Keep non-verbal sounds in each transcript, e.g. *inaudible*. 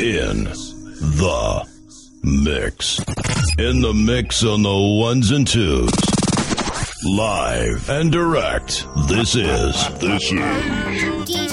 in the mix. In the mix on the ones and twos. Live and direct. This is. This is.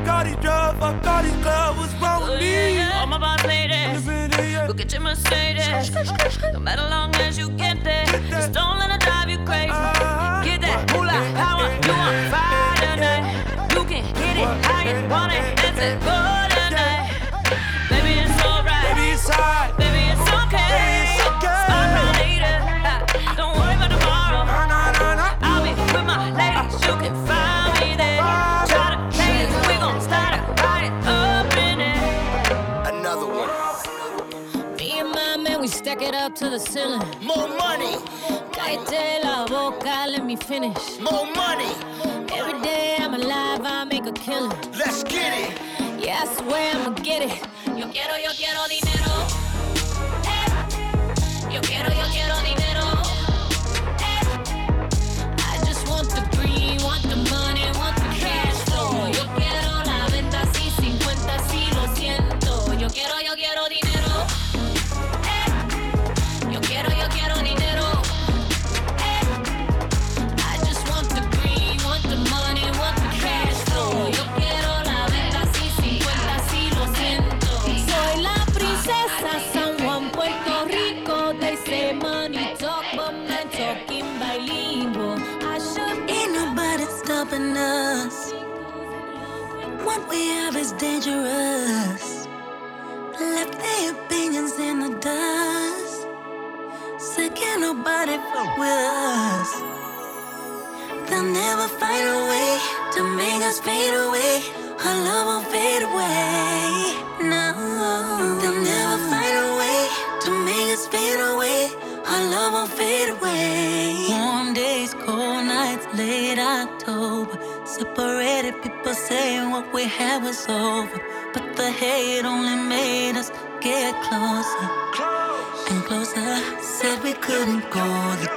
Fuck all these drugs, fuck all these clubs, what's wrong with me? All my boss ladies, look at your Mercedes. Come matter along as you the ceiling. More money. Cállate la boca, let me finish. More money. Every day I'm alive, I make a killing. Let's get it. Yeah, I swear I'ma get it. Yo quiero, yo quiero dinero. am is dangerous. Left their opinions in the dust. Sick can nobody fuck with us. They'll never find a way to make us fade away. Our love will fade away. saying what we had was over, but the hate only made us get closer. Close. And closer, said we couldn't go the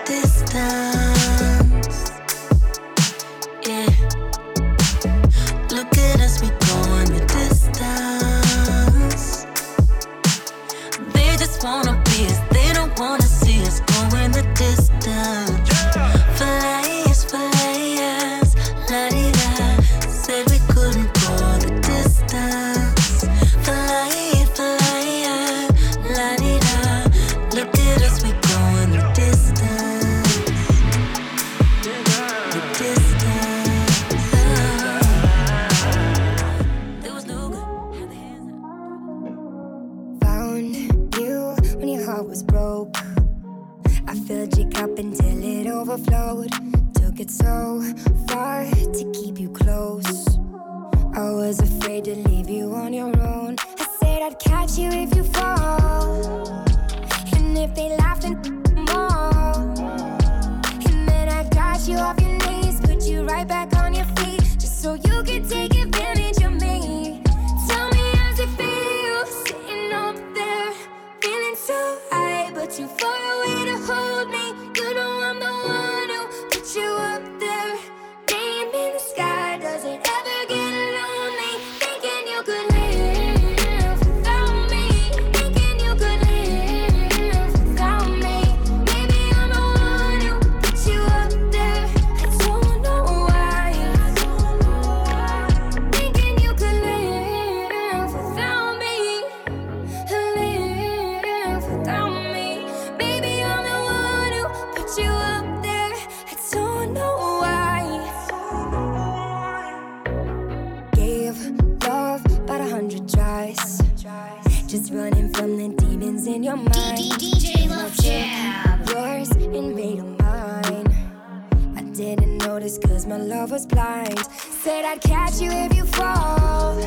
blind. Said I'd catch you if you fall.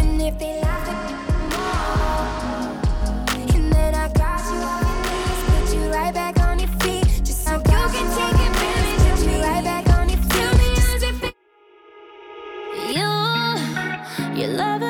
And if they laughed at more. And then I got you on your knees, put you right back on your feet. Just so you can take advantage, put you right back on your feet. Me? You, you love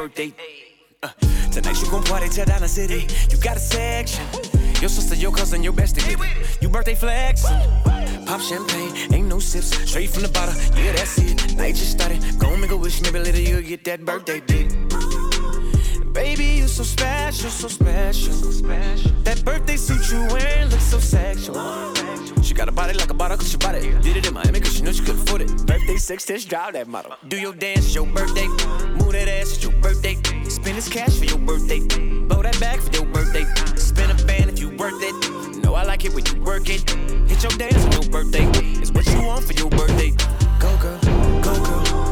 birthday. Uh, tonight you gon' party till down the city. You got a section. Your sister, your cousin, your bestie. You birthday flexin'. Pop champagne, ain't no sips. Straight from the bottle, yeah, that's it. Night just started. Go make a wish, maybe later you'll get that birthday dick. Baby, you so special, so special. That birthday suit you wearing looks so sexual. She got a body like a bottle, cause she bought it. Did it in Miami, cause she knew she could afford it. Birthday six stitch, drive that model. Do your dance, your birthday. Move that ass, it's your birthday. Spend this cash for your birthday. Blow that back for your birthday. Spin a band if you worth it. Know I like it when you work it. Hit your dance on your birthday. It's what you want for your birthday. Go girl, go girl,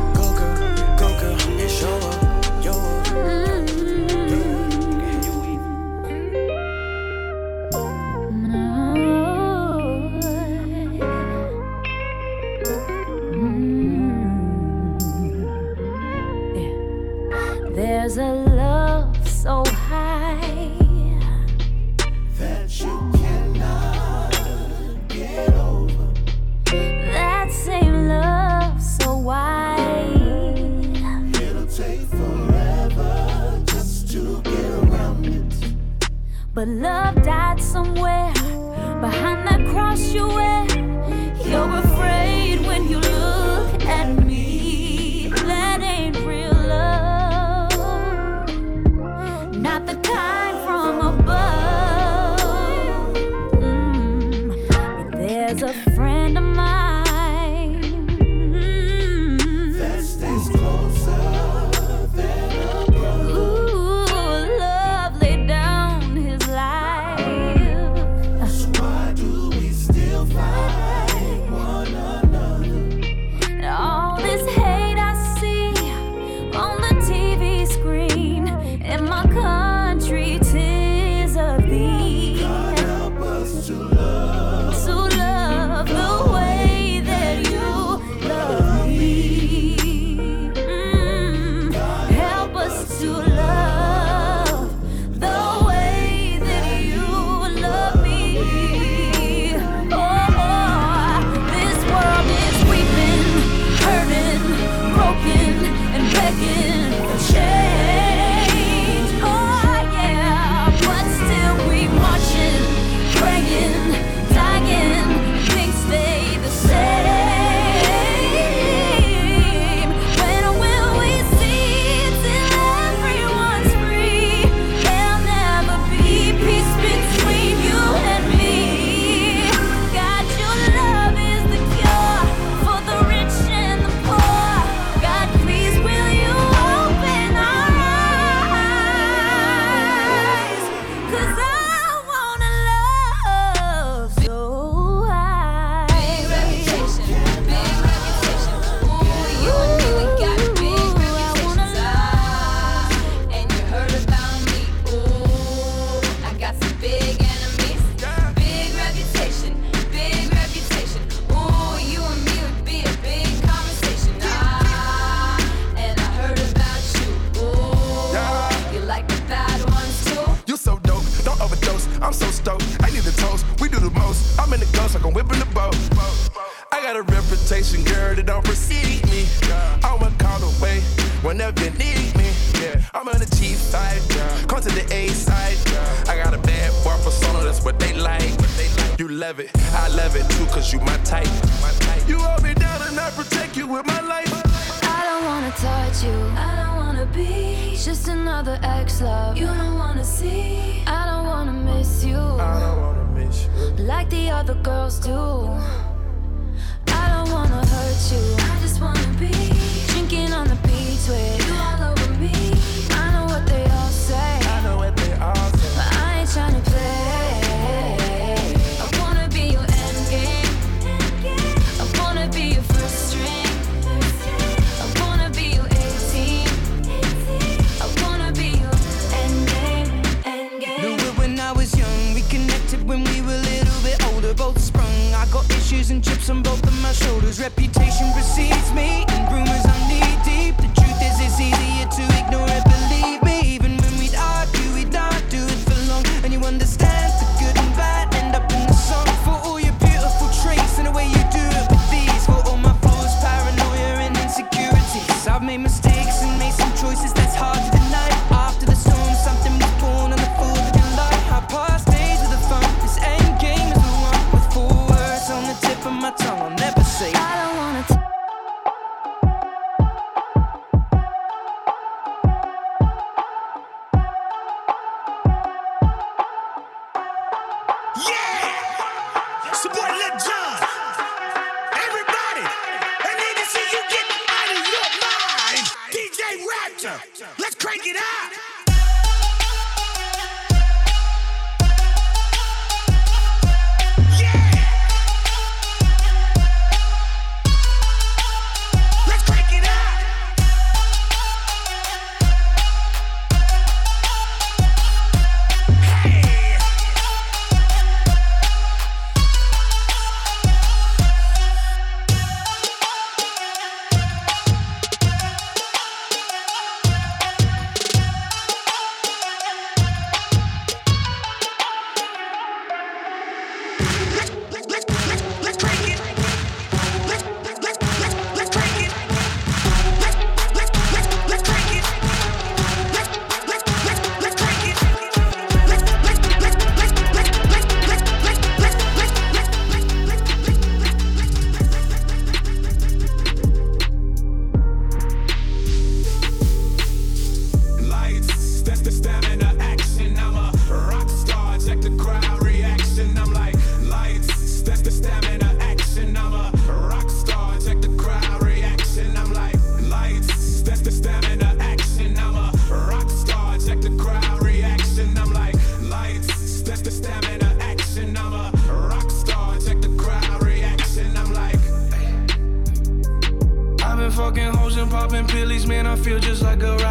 love it, I love it too, cause you my type. You hold me down and I protect you with my life. I don't wanna touch you. I don't wanna be just another ex love. You don't wanna see. I don't wanna miss you. I don't wanna miss you. like the other girls do. I don't wanna hurt you. I just wanna be drinking on the beach with you all over me. I know what they all say, I know what they all say. but I ain't tryna play.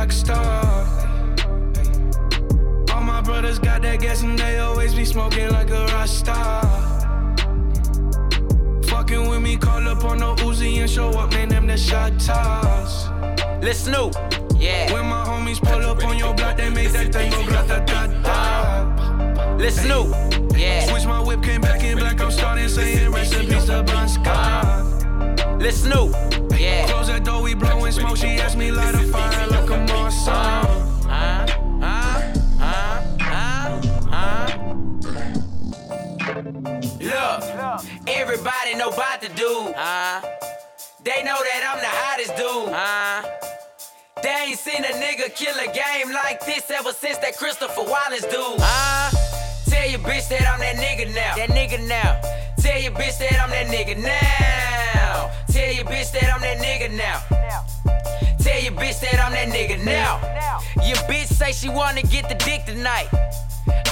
Rock star. All my brothers got that gas and they always be smoking like a rock star. Fucking with me, call up on the Uzi and show up, man. Them the shot toss. Let's Snoop. Yeah. When my homies pull up on your block, they make that thing go grata ta ta. Let's Snoop. Yeah. Switch my whip, came back in black. I'm starting saying recipes to Bon Scott. Let's Snoop. Yeah. Close that door, we blowing smoke. She asked me light a fire like a more song. Look, everybody know about the dude. Huh? They know that I'm the hottest dude. Huh? They ain't seen a nigga kill a game like this ever since that Christopher Wallace dude. Huh? Tell your bitch that I'm that nigga now. That nigga now. Tell your bitch that I'm that nigga now. Tell your bitch that I'm that nigga now. Tell your bitch that I'm that nigga now. Your bitch say she wanna get the dick tonight.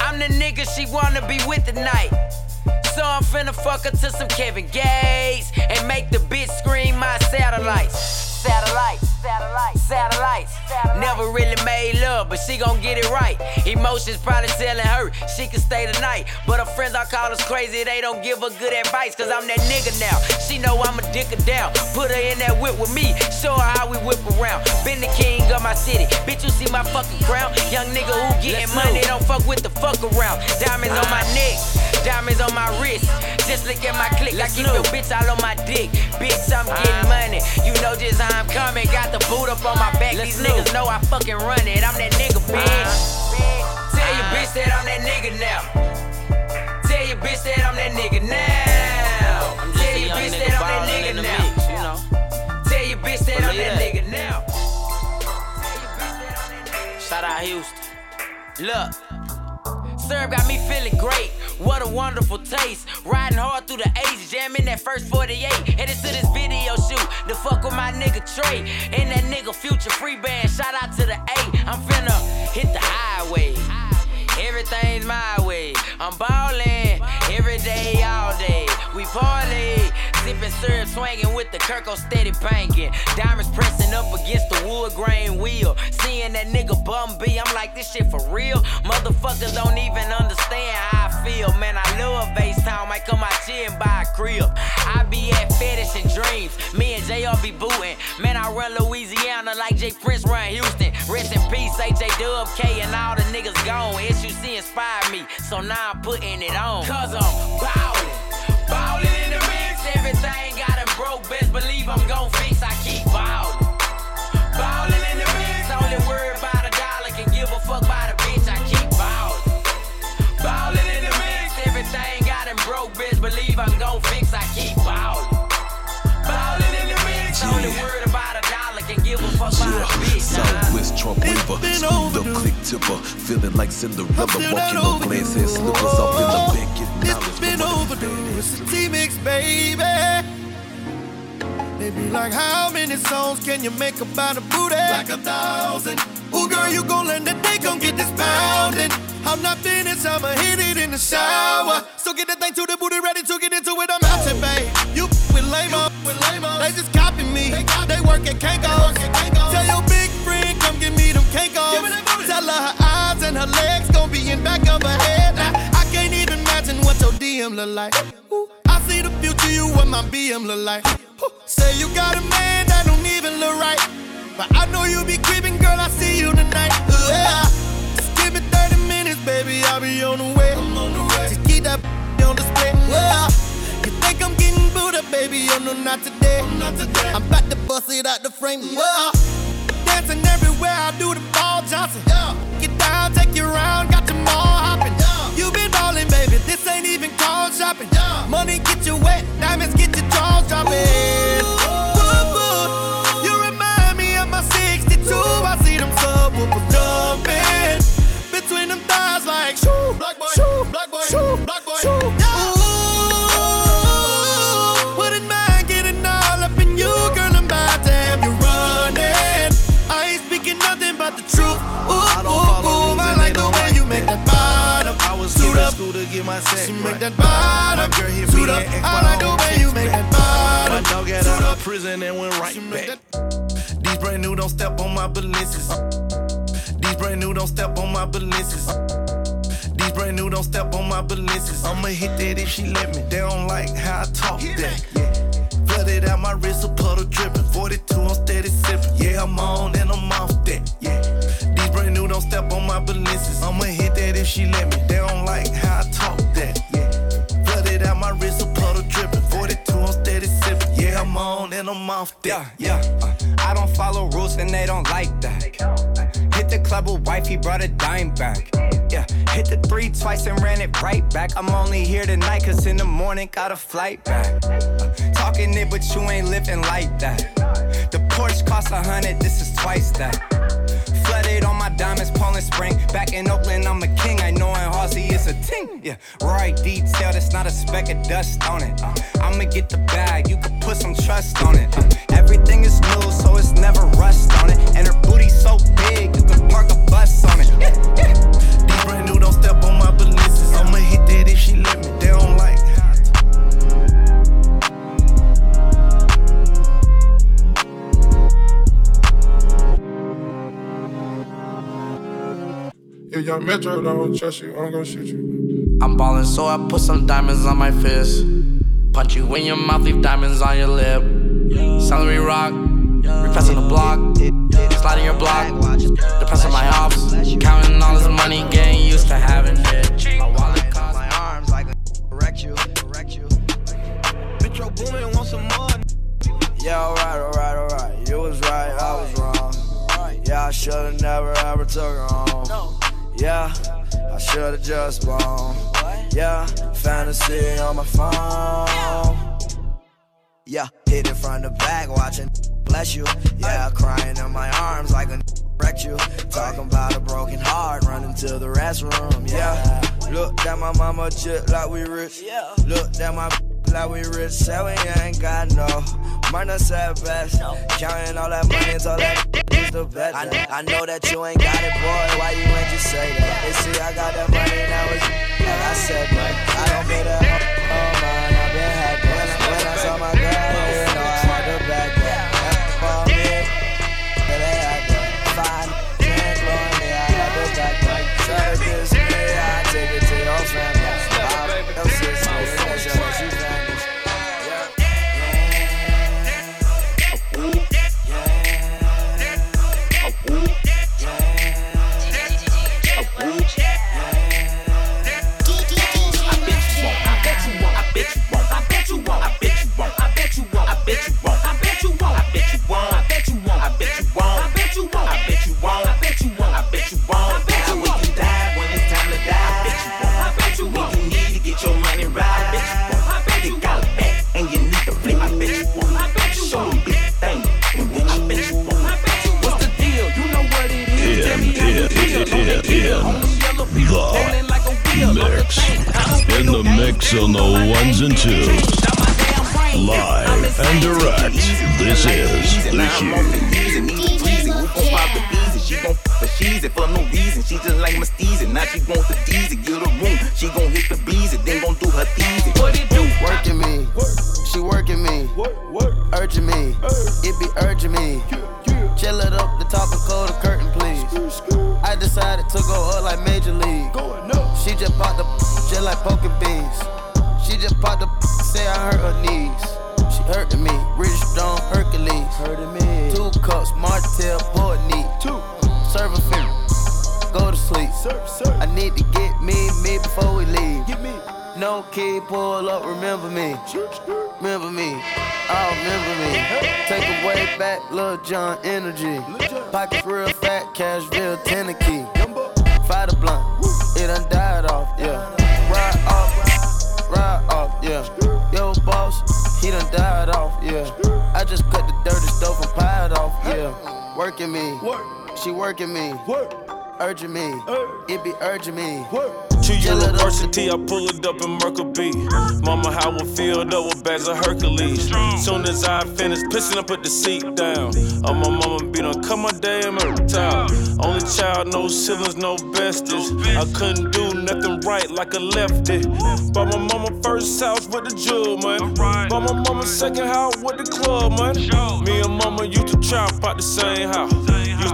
I'm the nigga she wanna be with tonight. So I'm finna fuck her to some Kevin Gates and make the bitch scream my satellites. Satellites, satellites, satellites. Never really made love, but she gon' get it right. Emotions probably telling her she can stay the night. But her friends all call us crazy, they don't give her good advice. Cause I'm that nigga now. She know I'm a dick her down. Put her in that whip with me, show her how we whip around. Been the king of my city. Bitch, you see my fucking crown? Young nigga who getting money, don't fuck with the fuck around. Diamonds on my neck. Diamonds on my wrist. Just look at my click. I keep your bitch all on my dick. Bitch, I'm getting money. You know just how I'm coming. Got the boot up on my back. These niggas know I fucking run it. I'm that nigga, bitch. Tell your bitch that I'm that nigga now. Tell your bitch that I'm that nigga now. Tell your bitch that I'm that nigga now. Tell your bitch that I'm that that. nigga now. Shout out Houston. Look, Serve got me feeling great. What a wonderful taste. Riding hard through the ages, jamming that first 48. Headed to this video shoot to fuck with my nigga Trey. And that nigga Future Free Band. Shout out to the A. I'm finna hit the highway. Everything's my way. I'm ballin' every day, all day. We parlay, sippin' syrup, swinging with the Kirko steady banking. Diamonds pressing up against the wood grain wheel. Seeing that nigga Bun B, I'm like, this shit for real. Motherfuckers don't even understand feel. Man, I love town, might come out here and buy a crib. I be at fetish and dreams. Me and JR be booting. Man, I run Louisiana like J Prince run Houston. Rest in peace, AJ Dub K and all the niggas gone. SUC inspired me, so now I'm putting it on. Cause I'm ballin'. Ballin' in the mix, everything got him broke. Best believe I'm gon' fix. I keep ballin'. Ballin' in the mix, only worry about a dollar. Can give a fuck about a broke. Best believe I'm gon' fix. I keep ballin'. Ballin' in the mix, only worry about a dollar. Can give a fuck about a bitch. nah. Southwest Trump River, smooth up, click tipper, feeling like Cinderella, walking on glass head slippers off in the back, getting knowledge. been overdue. It's a T-Mix, baby. They be like, how many songs can you make about a booty? Like a thousand. Ooh, girl, you gon' learn that they gon' get this pounding. I'm not finished, I'ma hit it in the shower. So get that thing to the booty, ready to get into it. I'm out here, babe. You with lame up, with lame They just copy me. They, work at Kinko's. Tell your big friend, come give me them Kanko's. Tell her her eyes and her legs gon' be in back of her head. Now, I can't even imagine what your DM look like. Ooh, I see the future, you what my BM look like. Ooh, Say you got a man that don't even look right. But I know you be creeping, girl. I see you tonight. Ooh, yeah. Baby. I'll be on the way. I'm on the way. Just keep that on display. Yeah. You think I'm getting booed up, baby? Oh no, not today. not today. I'm about to bust it out the frame. Yeah. Dancing everywhere, I do the ball Johnson. Yeah. Get down, take you around, got your mall hopping. Yeah. You been ballin', baby. This ain't even called shopping. Yeah. Money get you wet, diamonds get your jaws dropping. Woo-woo. She make that bottom. My girl hit suit up. and I the way you make that bottom. My dog got out of prison and went right back. These brand new don't step on my balances. These brand new don't step on my balances. These brand new don't step on my balances. I'ma hit that if she let me. They don't like how I talk that. Yeah. Flooded out my wrist, a puddle dripping. 42, I'm steady sipping. Yeah, I'm on and I'm off that. Yeah. Don't step on my balances. I'ma hit that if she let me. They don't like how I talk that. Yeah. Flooded out my wrist, a puddle dripping. 42, I'm steady sipping. Yeah, I'm on and I'm off that. Yeah, uh, I don't follow rules and they don't like that. Hit the club with wife, he brought a dime back. Yeah, hit the three twice and ran it right back. I'm only here tonight cause in the morning got a flight back. Uh, talking it, but you ain't living like that. The Porsche costs a hundred, this is twice that. Diamonds, Poland Spring. Back in Oakland, I'm a king. I know in Halsey it's a ting. Yeah, right detail, that's not a speck of dust on it. Uh, I'ma get the bag, you can put some trust on it. Uh, everything is new, so it's never rust on it. And her booty so big, you can park a bus on it. Yeah, yeah. These brand new don't Metro don't trust you, I'm gonna shoot you. I'm ballin', so I put some diamonds on my fist. Punch you in your mouth, leave diamonds on your lip. Celery rock, repressing the block, sliding your block, depressing my ops, counting all this money, getting used to having it. My wallet my arms like wreck you. Metro Boomin, want some more? Yeah, alright, alright, alright. You was right, I was wrong. Yeah, I should've never ever took her home just blown. Yeah, fantasy on my phone. Yeah, hit it from the back, watching bless you. Yeah, crying in my arms like a wrecked you. Talking about a broken heart, running to the restroom. Yeah, look at my mama chip like we rich. Yeah. Look at my *laughs* like we rich, say we ain't got no. Murder said best. Counting all that money, all that is the best. I, I know that you ain't got it, boy. Why you ain't just say that? They see I got that money, now it's like I said, but I don't put that mix on the ones and twos. Live and direct. This is The Hugh. She gon' but she's it for no reason. She just like my steezy. Now she want the deezy. Get a room. She gon' hit the beezy. Then gon' do her teasy. What it do? Working me, she working me, urging me, it be urging me. Chill it up, the top and close the curtain, please. I decided to go up like Major League. She just popped the just like poking beans. She just popped the say I hurt her knees. She hurting me, rich strong Hercules. Hurting me. Two cups, Martell, port neat. Two. Serve a fin. Go to sleep. I need to get me, me before we leave. Get me. No key, pull up, remember me. Remember me. Take away back, Lil Jon energy. Pockets real fat, cash real Cashville, Tennessee. Fight a blunt, it done died off, yeah. Ride off, ride off, yeah. Yo, boss, he done died off, yeah. I just cut the dirty stove and pied off, yeah. Working me, she working me, urging me, it be urging me. To University, I pull it up in Merkel B. Mama, how it feel though with bags of Hercules. Soon as I finish pissing, I put the seat down. On my mama beat on, come on, damn, every time. Only child, no siblings, no besties. I couldn't do nothing right like a lefty. Bought my mama first house with the jewel, man. Bought my mama second house with the club, man. Me and mama used to trap out the same house.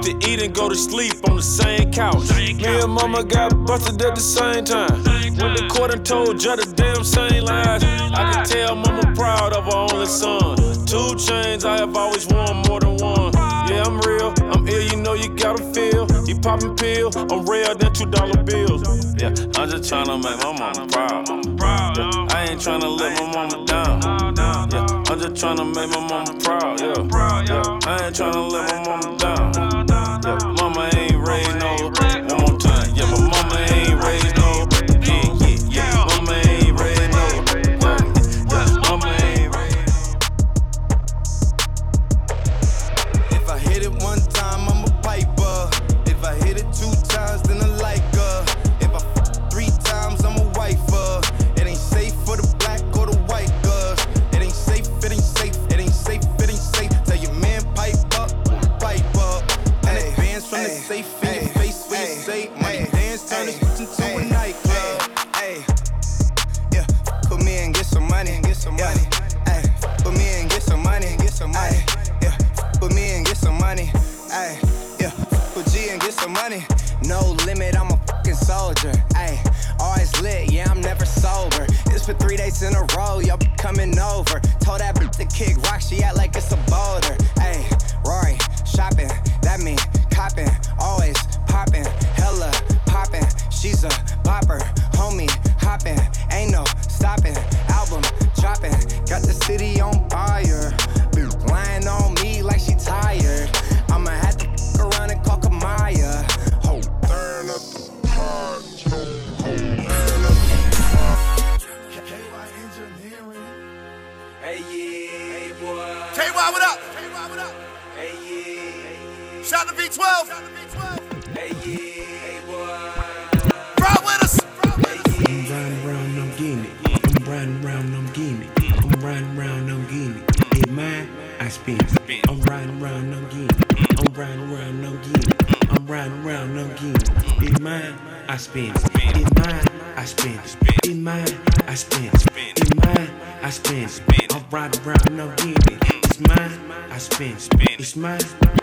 Used to eat and go to sleep on the same couch. Me and mama got busted at the same time. When the court and told Judge the damn same lies, I can tell mama proud of her only son. Two chains, I have always worn more than one. Yeah, I'm real, I'm ill, you know you gotta feel. You poppin' pill, I'm rare than two dollar bills. Yeah, I'm just tryna make my mama proud. Yeah, I ain't tryna let my mama down. Yeah, I'm just tryna make my mama proud. Yeah, yeah, I ain't tryna let my mama down.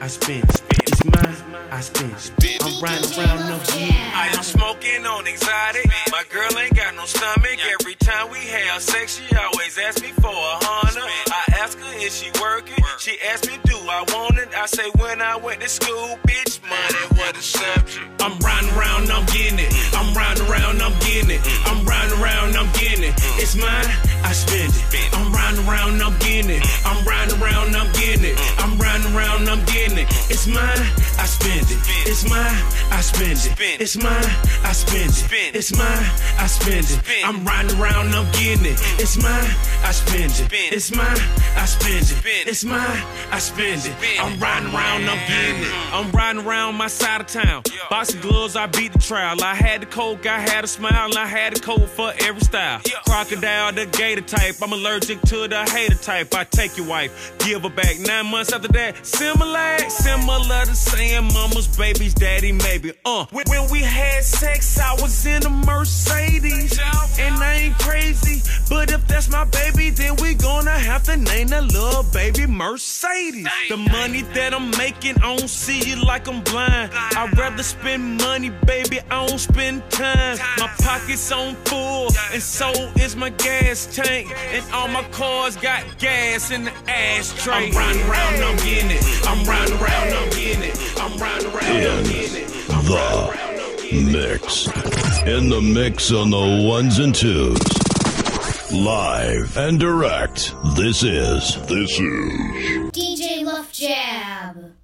I spend it. It's mine, I spend it. I'm riding around, getting it. I am smoking on exotic. My girl ain't got no stomach. Every time we have sex, she always asks me for a hundred. I ask her if she working. She asks me, do I want it? I say, when I went to school, bitch, money was the subject. I'm riding around, I'm getting it. I'm riding around, I'm getting it. I'm around, I'm getting it. It's mine, I spend it. I'm riding around, I'm getting it. Mm. I'm riding around, I'm getting it. Mm. I'm riding around, I'm getting it. Mm. It's mine, I spend it. It's mine, I spend it. It's mine, I spend it. It's mine, I spend it. I'm riding around, I'm getting it. It's mine, I spend it. It's mine, I spend it. It's mine, I spend it. I'm riding around, I'm getting it. I'm riding around my side of town. Boxing gloves, I beat the trial. I had the coke, I had a smile, I had the coat for every style. Crocodile, the gator type. I'm allergic to the hater type. I take your wife, give her back. Nine months after that, similar, similar to saying mama's baby's daddy, maybe. Uh, when, when we had sex, I was in a Mercedes, and I ain't crazy. But if that's my baby, then we gonna have to name that little baby Mercedes. The money that I'm making, I don't see it like I'm blind. I'd rather spend money, baby, I don't spend time. My pockets on full, and so is my gas tank. And all my cars got gas in the ashtray. I'm riding around, I'm getting it. I'm riding around, I'm getting it. I'm riding around, I'm getting it. the mix. In the mix on the ones and twos. Live and direct. This is. This is. DJ Love Jab.